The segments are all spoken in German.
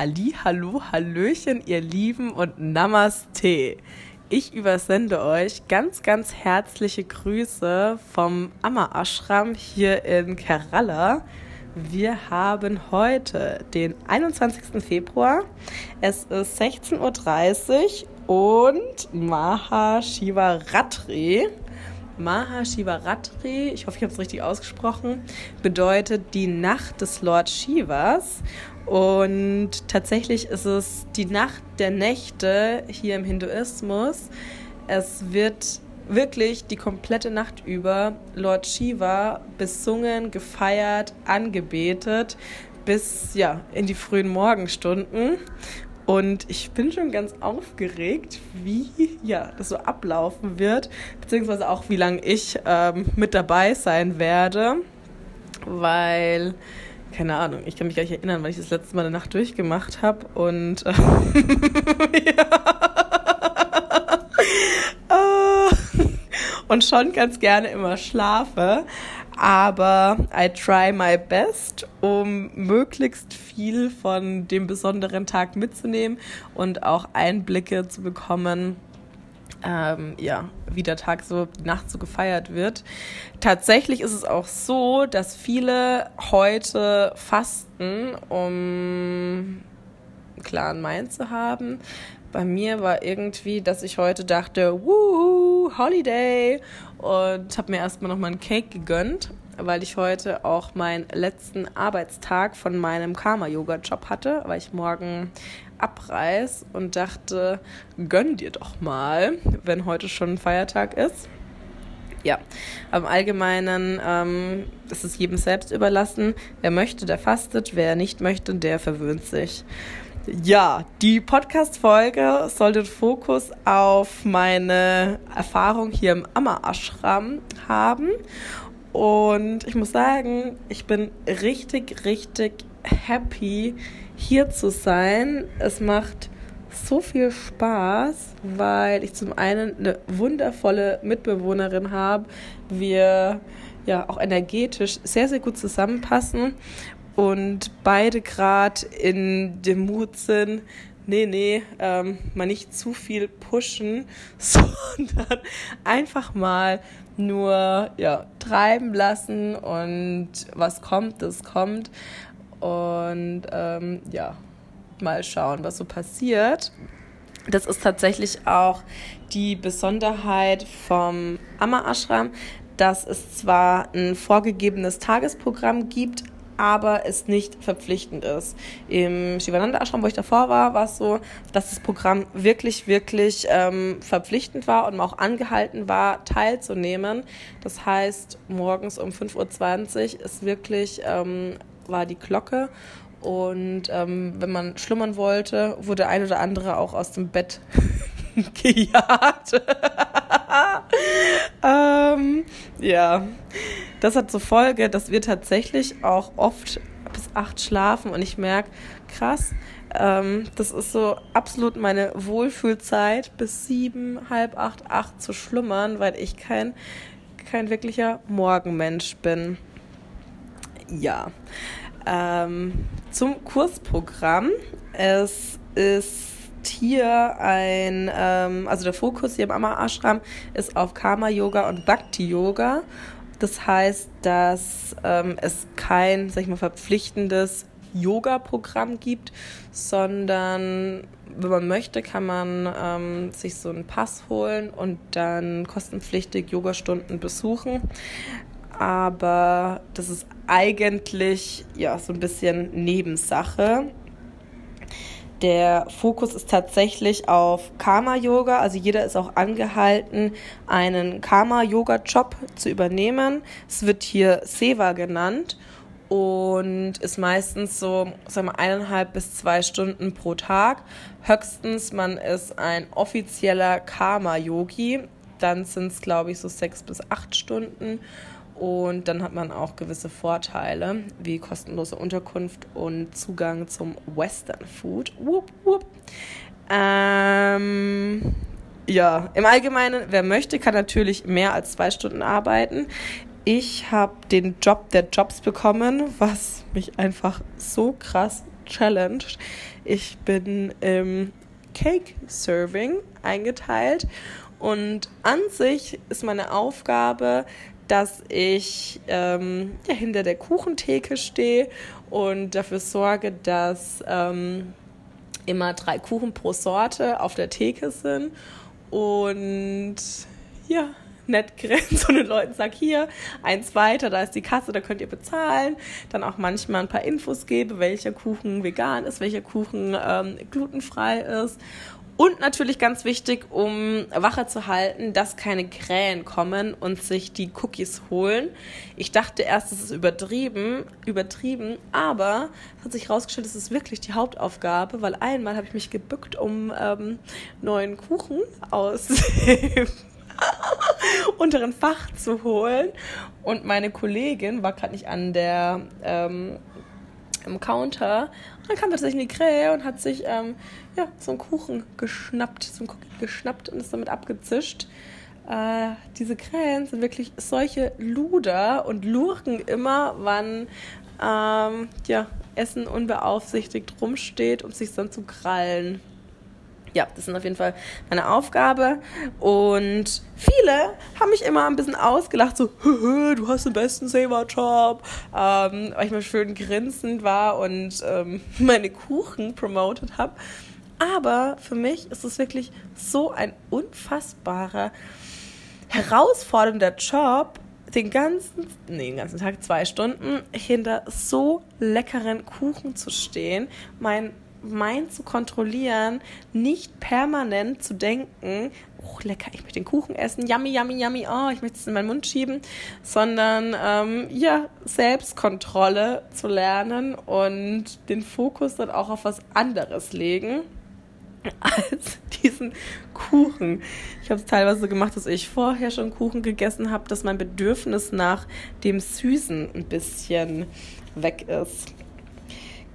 Halli, hallo, hallöchen, ihr Lieben und Namaste. Ich übersende euch ganz, ganz herzliche Grüße vom Amma Ashram hier in Kerala. Wir haben heute den 21. Februar. Es ist 16.30 Uhr und Maha Shivaratri Mahashivaratri, ich hoffe, ich habe es richtig ausgesprochen, bedeutet die Nacht des Lord Shivas. Und tatsächlich ist es die Nacht der Nächte hier im Hinduismus. Es wird wirklich die komplette Nacht über Lord Shiva besungen, gefeiert, angebetet bis ja in die frühen Morgenstunden. Und ich bin schon ganz aufgeregt, wie ja, das so ablaufen wird, beziehungsweise auch wie lange ich ähm, mit dabei sein werde, weil keine Ahnung, ich kann mich gar nicht erinnern, weil ich das letzte Mal eine Nacht durchgemacht habe und äh, und schon ganz gerne immer schlafe aber I try my best, um möglichst viel von dem besonderen Tag mitzunehmen und auch Einblicke zu bekommen, ähm, ja, wie der Tag so, die Nacht so gefeiert wird. Tatsächlich ist es auch so, dass viele heute fasten, um einen klaren Mind zu haben. Bei mir war irgendwie, dass ich heute dachte, wuhu, Holiday und habe mir erstmal nochmal einen Cake gegönnt, weil ich heute auch meinen letzten Arbeitstag von meinem Karma-Yoga-Job hatte, weil ich morgen abreiß und dachte, gönn dir doch mal, wenn heute schon Feiertag ist. Ja, am Allgemeinen ähm, ist es jedem selbst überlassen. Wer möchte, der fastet. Wer nicht möchte, der verwöhnt sich. Ja, die Podcast-Folge soll den Fokus auf meine Erfahrung hier im Amma Ashram haben. Und ich muss sagen, ich bin richtig, richtig happy, hier zu sein. Es macht so viel Spaß, weil ich zum einen eine wundervolle Mitbewohnerin habe. Wir ja auch energetisch sehr, sehr gut zusammenpassen und beide gerade in dem Mut sind, nee, nee, ähm, mal nicht zu viel pushen, sondern einfach mal nur ja, treiben lassen und was kommt, das kommt. Und ähm, ja, mal schauen, was so passiert. Das ist tatsächlich auch die Besonderheit vom Amma Ashram, dass es zwar ein vorgegebenes Tagesprogramm gibt, aber es nicht verpflichtend ist. Im Shivananda Ashram, wo ich davor war, war es so, dass das Programm wirklich, wirklich ähm, verpflichtend war und man auch angehalten war, teilzunehmen. Das heißt, morgens um 5.20 Uhr ist wirklich, ähm, war die Glocke und ähm, wenn man schlummern wollte, wurde ein oder andere auch aus dem Bett gejagt. ähm, ja, das hat zur Folge, dass wir tatsächlich auch oft bis acht schlafen und ich merke, krass, ähm, das ist so absolut meine Wohlfühlzeit, bis sieben, halb acht, acht zu schlummern, weil ich kein, kein wirklicher Morgenmensch bin. Ja. Ähm, zum Kursprogramm. Es ist hier ein, ähm, also der Fokus hier im Amma Ashram ist auf Karma Yoga und Bhakti Yoga. Das heißt, dass ähm, es kein, sag ich mal, verpflichtendes Yoga-Programm gibt, sondern wenn man möchte, kann man ähm, sich so einen Pass holen und dann kostenpflichtig Yogastunden besuchen. Aber das ist eigentlich ja so ein bisschen Nebensache. Der Fokus ist tatsächlich auf Karma-Yoga. Also jeder ist auch angehalten, einen Karma-Yoga-Job zu übernehmen. Es wird hier Seva genannt und ist meistens so, sagen wir, eineinhalb bis zwei Stunden pro Tag. Höchstens man ist ein offizieller Karma-Yogi. Dann sind es, glaube ich, so sechs bis acht Stunden. Und dann hat man auch gewisse Vorteile, wie kostenlose Unterkunft und Zugang zum Western Food. Wupp, wupp. Ähm, ja, im Allgemeinen, wer möchte, kann natürlich mehr als zwei Stunden arbeiten. Ich habe den Job der Jobs bekommen, was mich einfach so krass gechallenged. Ich bin im Cake Serving eingeteilt und an sich ist meine Aufgabe, dass ich ähm, ja, hinter der Kuchentheke stehe und dafür sorge, dass ähm, immer drei Kuchen pro Sorte auf der Theke sind und ja, nett grinse und den Leuten sage, hier, eins weiter, da ist die Kasse, da könnt ihr bezahlen. Dann auch manchmal ein paar Infos gebe, welcher Kuchen vegan ist, welcher Kuchen ähm, glutenfrei ist. Und natürlich ganz wichtig, um Wache zu halten, dass keine Krähen kommen und sich die Cookies holen. Ich dachte erst, es ist übertrieben, übertrieben, aber es hat sich herausgestellt, es ist wirklich die Hauptaufgabe, weil einmal habe ich mich gebückt, um ähm, neuen Kuchen aus dem unteren Fach zu holen. Und meine Kollegin war gerade nicht an der ähm, im Counter. Und dann kam tatsächlich eine Krähe und hat sich ähm, ja, so einen Kuchen geschnappt, so einen Cookie geschnappt und ist damit abgezischt. Äh, diese Krähen sind wirklich solche Luder und lurken immer, wann ähm, ja, Essen unbeaufsichtigt rumsteht, um sich dann zu krallen ja, das ist auf jeden Fall meine Aufgabe. Und viele haben mich immer ein bisschen ausgelacht, so, du hast den besten Saber-Job, ähm, weil ich mal schön grinsend war und ähm, meine Kuchen promotet habe. Aber für mich ist es wirklich so ein unfassbarer, herausfordernder Job, den ganzen, nee, den ganzen Tag, zwei Stunden hinter so leckeren Kuchen zu stehen. Mein Mind zu kontrollieren, nicht permanent zu denken, oh lecker, ich möchte den Kuchen essen, yummy, yummy, yummy, oh, ich möchte es in meinen Mund schieben, sondern ähm, ja, Selbstkontrolle zu lernen und den Fokus dann auch auf was anderes legen als diesen Kuchen. Ich habe es teilweise gemacht, dass ich vorher schon Kuchen gegessen habe, dass mein Bedürfnis nach dem Süßen ein bisschen weg ist.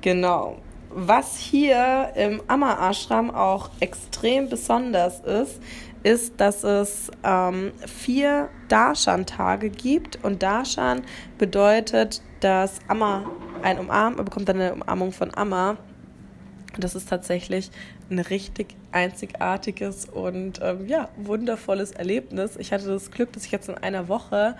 Genau. Was hier im Amma Ashram auch extrem besonders ist, ist, dass es ähm, vier Darshan-Tage gibt. Und Darshan bedeutet, dass Amma ein Umarm, bekommt dann eine Umarmung von Amma. Das ist tatsächlich ein richtig einzigartiges und ähm, ja, wundervolles Erlebnis. Ich hatte das Glück, dass ich jetzt in einer Woche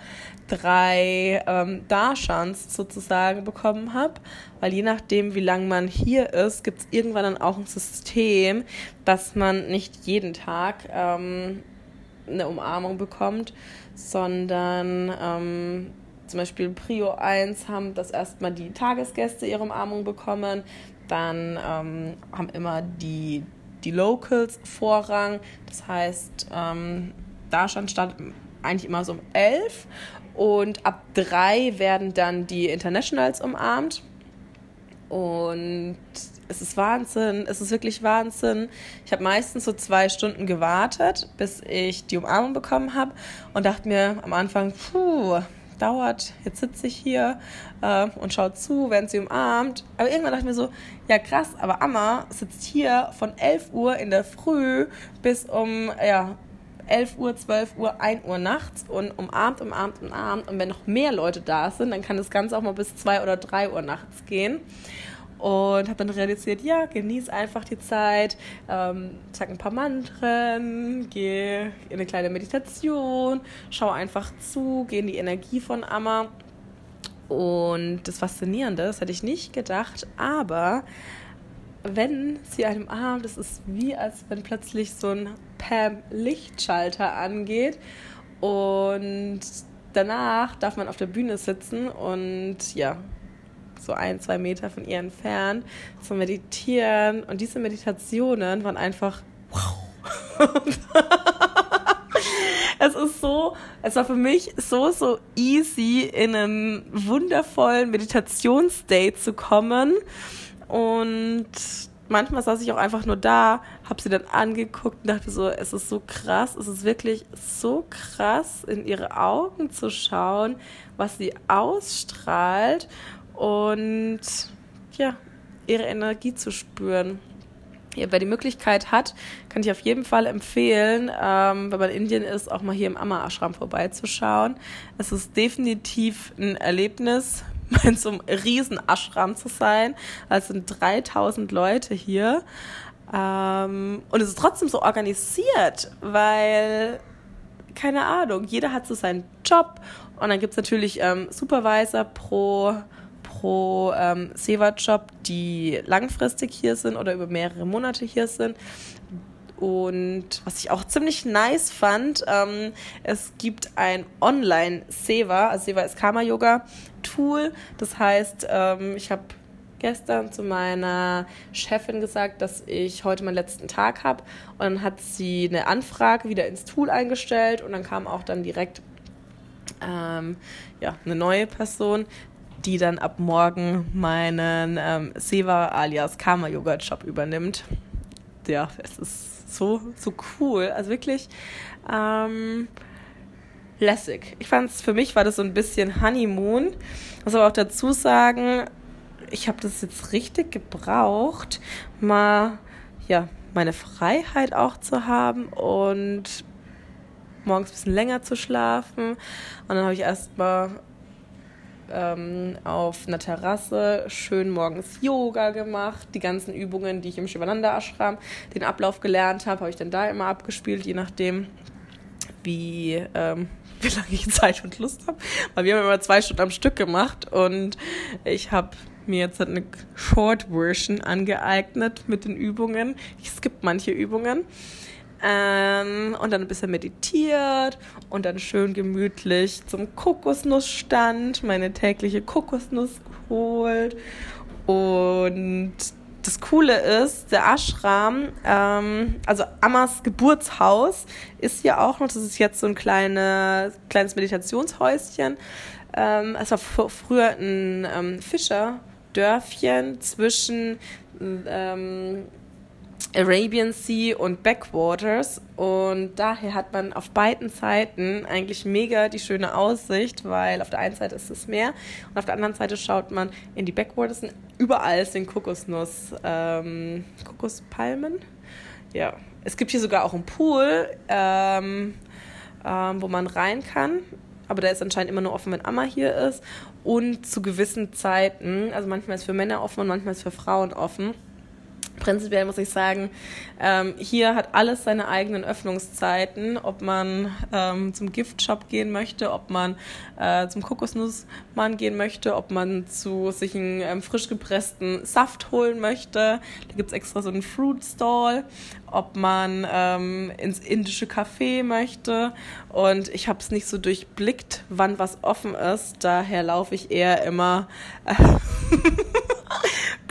drei ähm, Darshans sozusagen bekommen habe, weil je nachdem, wie lange man hier ist, gibt es irgendwann dann auch ein System, dass man nicht jeden Tag ähm, eine Umarmung bekommt, sondern ähm, zum Beispiel Prio 1 haben das erstmal die Tagesgäste ihre Umarmung bekommen, dann ähm, haben immer die, die Locals Vorrang. Das heißt, ähm, da stand, stand eigentlich immer so um elf und ab drei werden dann die Internationals umarmt. Und es ist Wahnsinn, es ist wirklich Wahnsinn. Ich habe meistens so zwei Stunden gewartet, bis ich die Umarmung bekommen habe und dachte mir am Anfang, puh, dauert. Jetzt sitze ich hier äh, und schaue zu, während sie umarmt. Aber irgendwann dachte ich mir so, ja krass, aber Amma sitzt hier von 11 Uhr in der Früh bis um ja, 11 Uhr, 12 Uhr, 1 Uhr nachts und umarmt, umarmt, umarmt. Und wenn noch mehr Leute da sind, dann kann das Ganze auch mal bis 2 oder 3 Uhr nachts gehen und habe dann realisiert, ja, genieß einfach die Zeit, ähm, sag ein paar Mantren, geh in eine kleine Meditation, schau einfach zu, geh in die Energie von Amma. Und das Faszinierende, das hätte ich nicht gedacht, aber wenn sie einem armt, das ist wie als wenn plötzlich so ein Pam-Lichtschalter angeht und danach darf man auf der Bühne sitzen und ja, so ein, zwei Meter von ihr entfernt, zu meditieren. Und diese Meditationen waren einfach wow. es ist so, es war für mich so, so easy, in einen wundervollen Meditationsstate zu kommen. Und manchmal saß ich auch einfach nur da, habe sie dann angeguckt und dachte so, es ist so krass, es ist wirklich so krass, in ihre Augen zu schauen, was sie ausstrahlt und ja, ihre Energie zu spüren. Ja, wer die Möglichkeit hat, kann ich auf jeden Fall empfehlen, ähm, wenn man in Indien ist, auch mal hier im Amma Ashram vorbeizuschauen. Es ist definitiv ein Erlebnis in so einem riesen Ashram zu sein. Es sind 3000 Leute hier. Ähm, und es ist trotzdem so organisiert, weil, keine Ahnung, jeder hat so seinen Job. Und dann gibt es natürlich ähm, Supervisor pro, pro ähm, Seva-Job, die langfristig hier sind oder über mehrere Monate hier sind. Und was ich auch ziemlich nice fand, ähm, es gibt ein Online-Seva, also Seva ist Karma-Yoga-Tool. Das heißt, ähm, ich habe gestern zu meiner Chefin gesagt, dass ich heute meinen letzten Tag habe. Und dann hat sie eine Anfrage wieder ins Tool eingestellt und dann kam auch dann direkt ähm, ja, eine neue Person, die dann ab morgen meinen ähm, Seva alias Karma Yoga Job übernimmt. Ja, es ist so, so cool. Also wirklich ähm, lässig. Ich fand es, für mich war das so ein bisschen Honeymoon. Muss aber auch dazu sagen, ich habe das jetzt richtig gebraucht, mal, ja, meine Freiheit auch zu haben und morgens ein bisschen länger zu schlafen. Und dann habe ich erstmal ähm, auf einer Terrasse schön morgens Yoga gemacht. Die ganzen Übungen, die ich im Shivananda Ashram, den Ablauf gelernt habe, habe ich dann da immer abgespielt, je nachdem, wie, ähm, wie lange ich Zeit und Lust habe. Weil wir haben immer zwei Stunden am Stück gemacht und ich habe mir jetzt eine Short Version angeeignet mit den Übungen. Ich skippe manche Übungen. Ähm, und dann ein bisschen meditiert und dann schön gemütlich zum Kokosnussstand meine tägliche Kokosnuss geholt. Und das Coole ist, der Ashram, ähm, also Ammas Geburtshaus, ist ja auch noch, das ist jetzt so ein kleine, kleines Meditationshäuschen. Ähm, es war früher ein ähm, Fischerdörfchen zwischen ähm, Arabian Sea und Backwaters und daher hat man auf beiden Seiten eigentlich mega die schöne Aussicht, weil auf der einen Seite ist das Meer und auf der anderen Seite schaut man in die Backwaters und überall sind Kokosnuss, ähm, Kokospalmen. Ja, es gibt hier sogar auch einen Pool, ähm, ähm, wo man rein kann, aber der ist anscheinend immer nur offen, wenn Amma hier ist und zu gewissen Zeiten, also manchmal ist es für Männer offen und manchmal ist es für Frauen offen prinzipiell muss ich sagen, ähm, hier hat alles seine eigenen Öffnungszeiten, ob man ähm, zum Giftshop gehen möchte, ob man äh, zum Kokosnussmann gehen möchte, ob man zu sich einen ähm, frisch gepressten Saft holen möchte. Da gibt es extra so einen Fruit Stall, ob man ähm, ins indische Café möchte. Und ich habe es nicht so durchblickt, wann was offen ist. Daher laufe ich eher immer. Äh,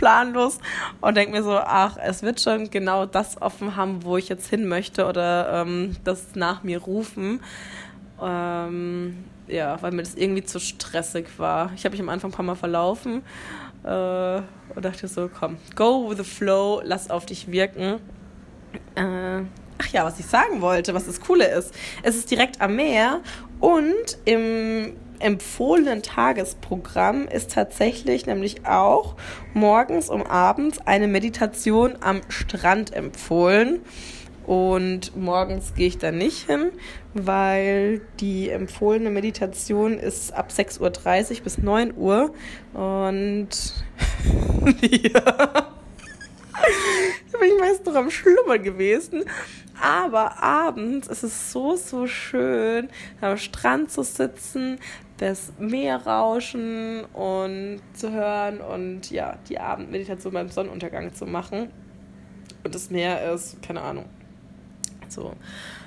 planlos und denke mir so, ach, es wird schon genau das offen haben, wo ich jetzt hin möchte oder ähm, das nach mir rufen. Ähm, ja, weil mir das irgendwie zu stressig war. Ich habe mich am Anfang ein paar Mal verlaufen äh, und dachte so, komm, go with the flow, lass auf dich wirken. Äh, ach ja, was ich sagen wollte, was das Coole ist. Es ist direkt am Meer und im empfohlenen Tagesprogramm ist tatsächlich nämlich auch morgens und abends eine Meditation am Strand empfohlen. Und morgens gehe ich da nicht hin, weil die empfohlene Meditation ist ab 6.30 Uhr bis 9 Uhr. Und ja. da bin ich meist noch am Schlummern gewesen. Aber abends ist es so, so schön, am Strand zu sitzen, das Meer rauschen und zu hören und ja, die Abendmeditation beim Sonnenuntergang zu machen. Und das Meer ist, keine Ahnung, so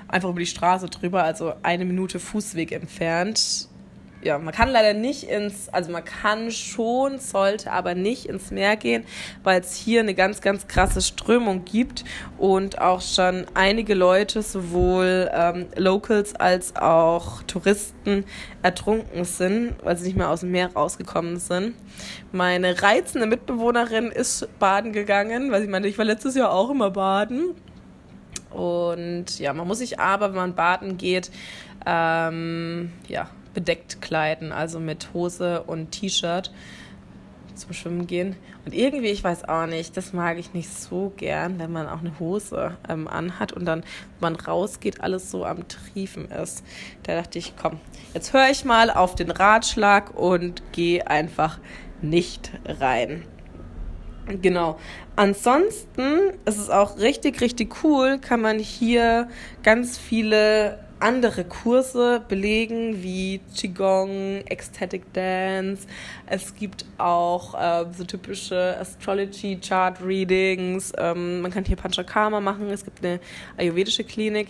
einfach über die Straße drüber, also eine Minute Fußweg entfernt ja, man kann leider nicht ins, also man kann schon, sollte aber nicht ins Meer gehen, weil es hier eine ganz, ganz krasse Strömung gibt und auch schon einige Leute, sowohl ähm, Locals als auch Touristen, ertrunken sind, weil sie nicht mehr aus dem Meer rausgekommen sind. Meine reizende Mitbewohnerin ist baden gegangen, weil sie meinte, ich war letztes Jahr auch immer baden. Und ja, man muss sich aber, wenn man baden geht, ähm, ja, bedeckt kleiden, also mit Hose und T-Shirt. zum Schwimmen gehen. Und irgendwie, ich weiß auch nicht, das mag ich nicht so gern, wenn man auch eine Hose ähm, anhat und dann, wenn man rausgeht, alles so am Triefen ist. Da dachte ich, komm, jetzt höre ich mal auf den Ratschlag und gehe einfach nicht rein. Genau. Ansonsten ist es auch richtig, richtig cool, kann man hier ganz viele andere Kurse belegen, wie Qigong, Ecstatic Dance. Es gibt auch äh, so typische Astrology Chart Readings. Ähm, man kann hier Panchakarma machen. Es gibt eine ayurvedische Klinik.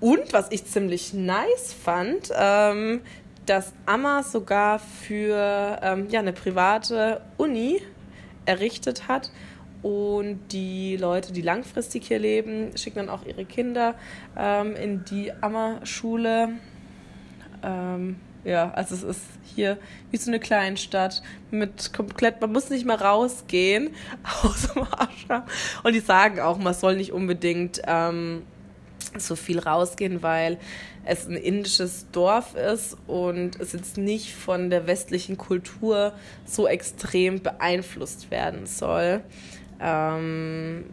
Und was ich ziemlich nice fand, ähm, dass Amma sogar für ähm, ja, eine private Uni errichtet hat. Und die Leute, die langfristig hier leben, schicken dann auch ihre Kinder ähm, in die Ammerschule. Ähm, ja, also es ist hier wie so eine Kleinstadt mit komplett, man muss nicht mehr rausgehen aus dem Ashram. Und die sagen auch, man soll nicht unbedingt ähm, so viel rausgehen, weil es ein indisches Dorf ist und es jetzt nicht von der westlichen Kultur so extrem beeinflusst werden soll. Ähm,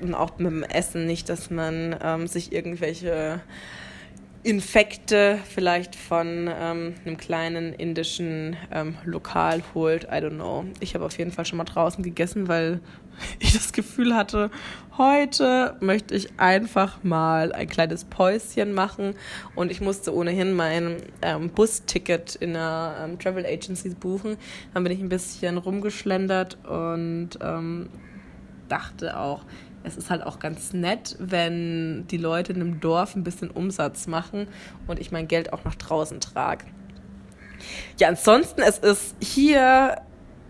und auch mit dem Essen nicht, dass man ähm, sich irgendwelche Infekte vielleicht von ähm, einem kleinen indischen ähm, Lokal holt. I don't know. Ich habe auf jeden Fall schon mal draußen gegessen, weil ich das Gefühl hatte, heute möchte ich einfach mal ein kleines Päuschen machen und ich musste ohnehin mein ähm, Busticket in einer ähm, Travel Agency buchen. Dann bin ich ein bisschen rumgeschlendert und ähm, dachte auch, es ist halt auch ganz nett, wenn die Leute in einem Dorf ein bisschen Umsatz machen und ich mein Geld auch nach draußen trage. Ja, ansonsten, es ist hier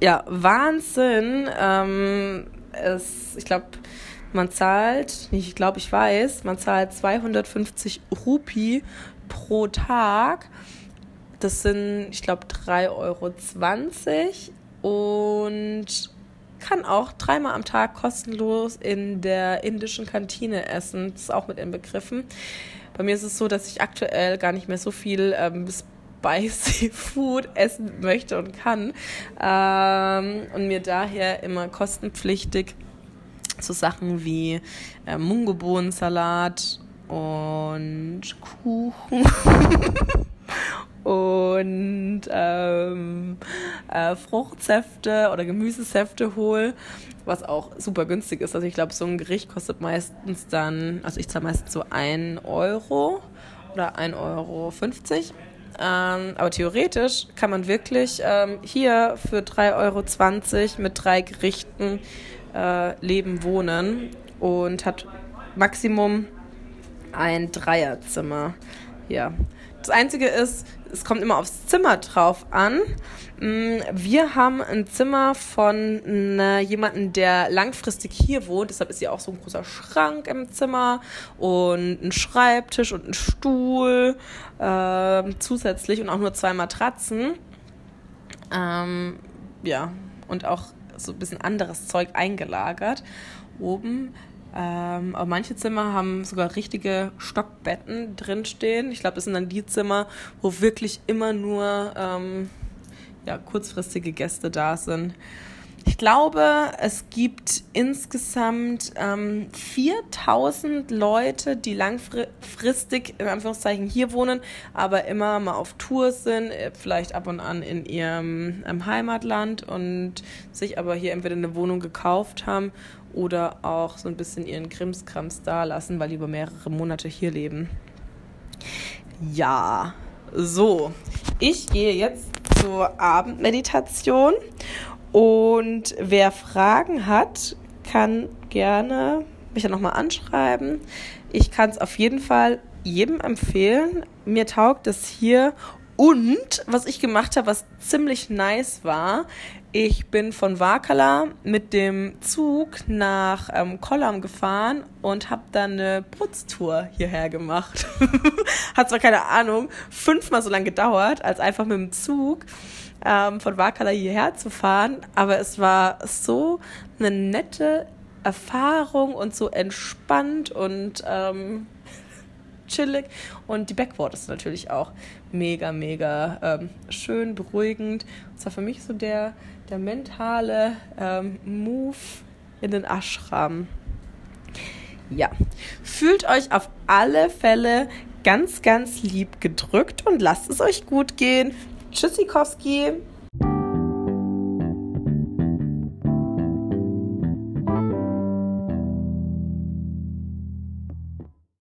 ja Wahnsinn. Ähm, es, ich glaube, man zahlt, ich glaube, ich weiß, man zahlt 250 Rupi pro Tag. Das sind, ich glaube, 3,20 Euro und kann auch dreimal am Tag kostenlos in der indischen Kantine essen. Das ist auch mit inbegriffen. Bei mir ist es so, dass ich aktuell gar nicht mehr so viel ähm, spicy Food essen möchte und kann ähm, und mir daher immer kostenpflichtig so Sachen wie äh, Mungobohnensalat und Kuchen und ähm, äh, Fruchtsäfte oder Gemüsesäfte hole, was auch super günstig ist. Also ich glaube, so ein Gericht kostet meistens dann, also ich zahle meistens so 1 Euro oder 1,50 Euro. Ähm, aber theoretisch kann man wirklich ähm, hier für 3,20 Euro mit drei Gerichten äh, leben, wohnen und hat Maximum ein Dreierzimmer. Ja. Das Einzige ist, es kommt immer aufs Zimmer drauf an. Mm, wir haben ein Zimmer von äh, jemandem, der langfristig hier wohnt. Deshalb ist hier auch so ein großer Schrank im Zimmer und ein Schreibtisch und ein Stuhl äh, zusätzlich und auch nur zwei Matratzen. Ähm, ja, und auch so ein bisschen anderes Zeug eingelagert oben. Ähm, aber manche Zimmer haben sogar richtige Stockbetten drinstehen. Ich glaube, das sind dann die Zimmer, wo wirklich immer nur ähm, ja, kurzfristige Gäste da sind. Ich glaube, es gibt insgesamt ähm, 4000 Leute, die langfristig in Anführungszeichen hier wohnen, aber immer mal auf Tour sind, äh, vielleicht ab und an in ihrem ähm, Heimatland und sich aber hier entweder eine Wohnung gekauft haben oder auch so ein bisschen ihren Krimskrams da lassen, weil die über mehrere Monate hier leben. Ja, so. Ich gehe jetzt zur Abendmeditation und wer Fragen hat, kann gerne mich ja nochmal anschreiben. Ich kann es auf jeden Fall jedem empfehlen. Mir taugt es hier. Und was ich gemacht habe, was ziemlich nice war, ich bin von Wakala mit dem Zug nach ähm, Kollam gefahren und habe dann eine Putztour hierher gemacht. Hat zwar keine Ahnung, fünfmal so lange gedauert, als einfach mit dem Zug ähm, von Wakala hierher zu fahren, aber es war so eine nette Erfahrung und so entspannt und ähm, chillig. Und die Backward ist natürlich auch mega, mega ähm, schön, beruhigend. Das war für mich so der, der mentale ähm, Move in den Ashram. Ja, fühlt euch auf alle Fälle ganz, ganz lieb gedrückt und lasst es euch gut gehen. Tschüssikowski!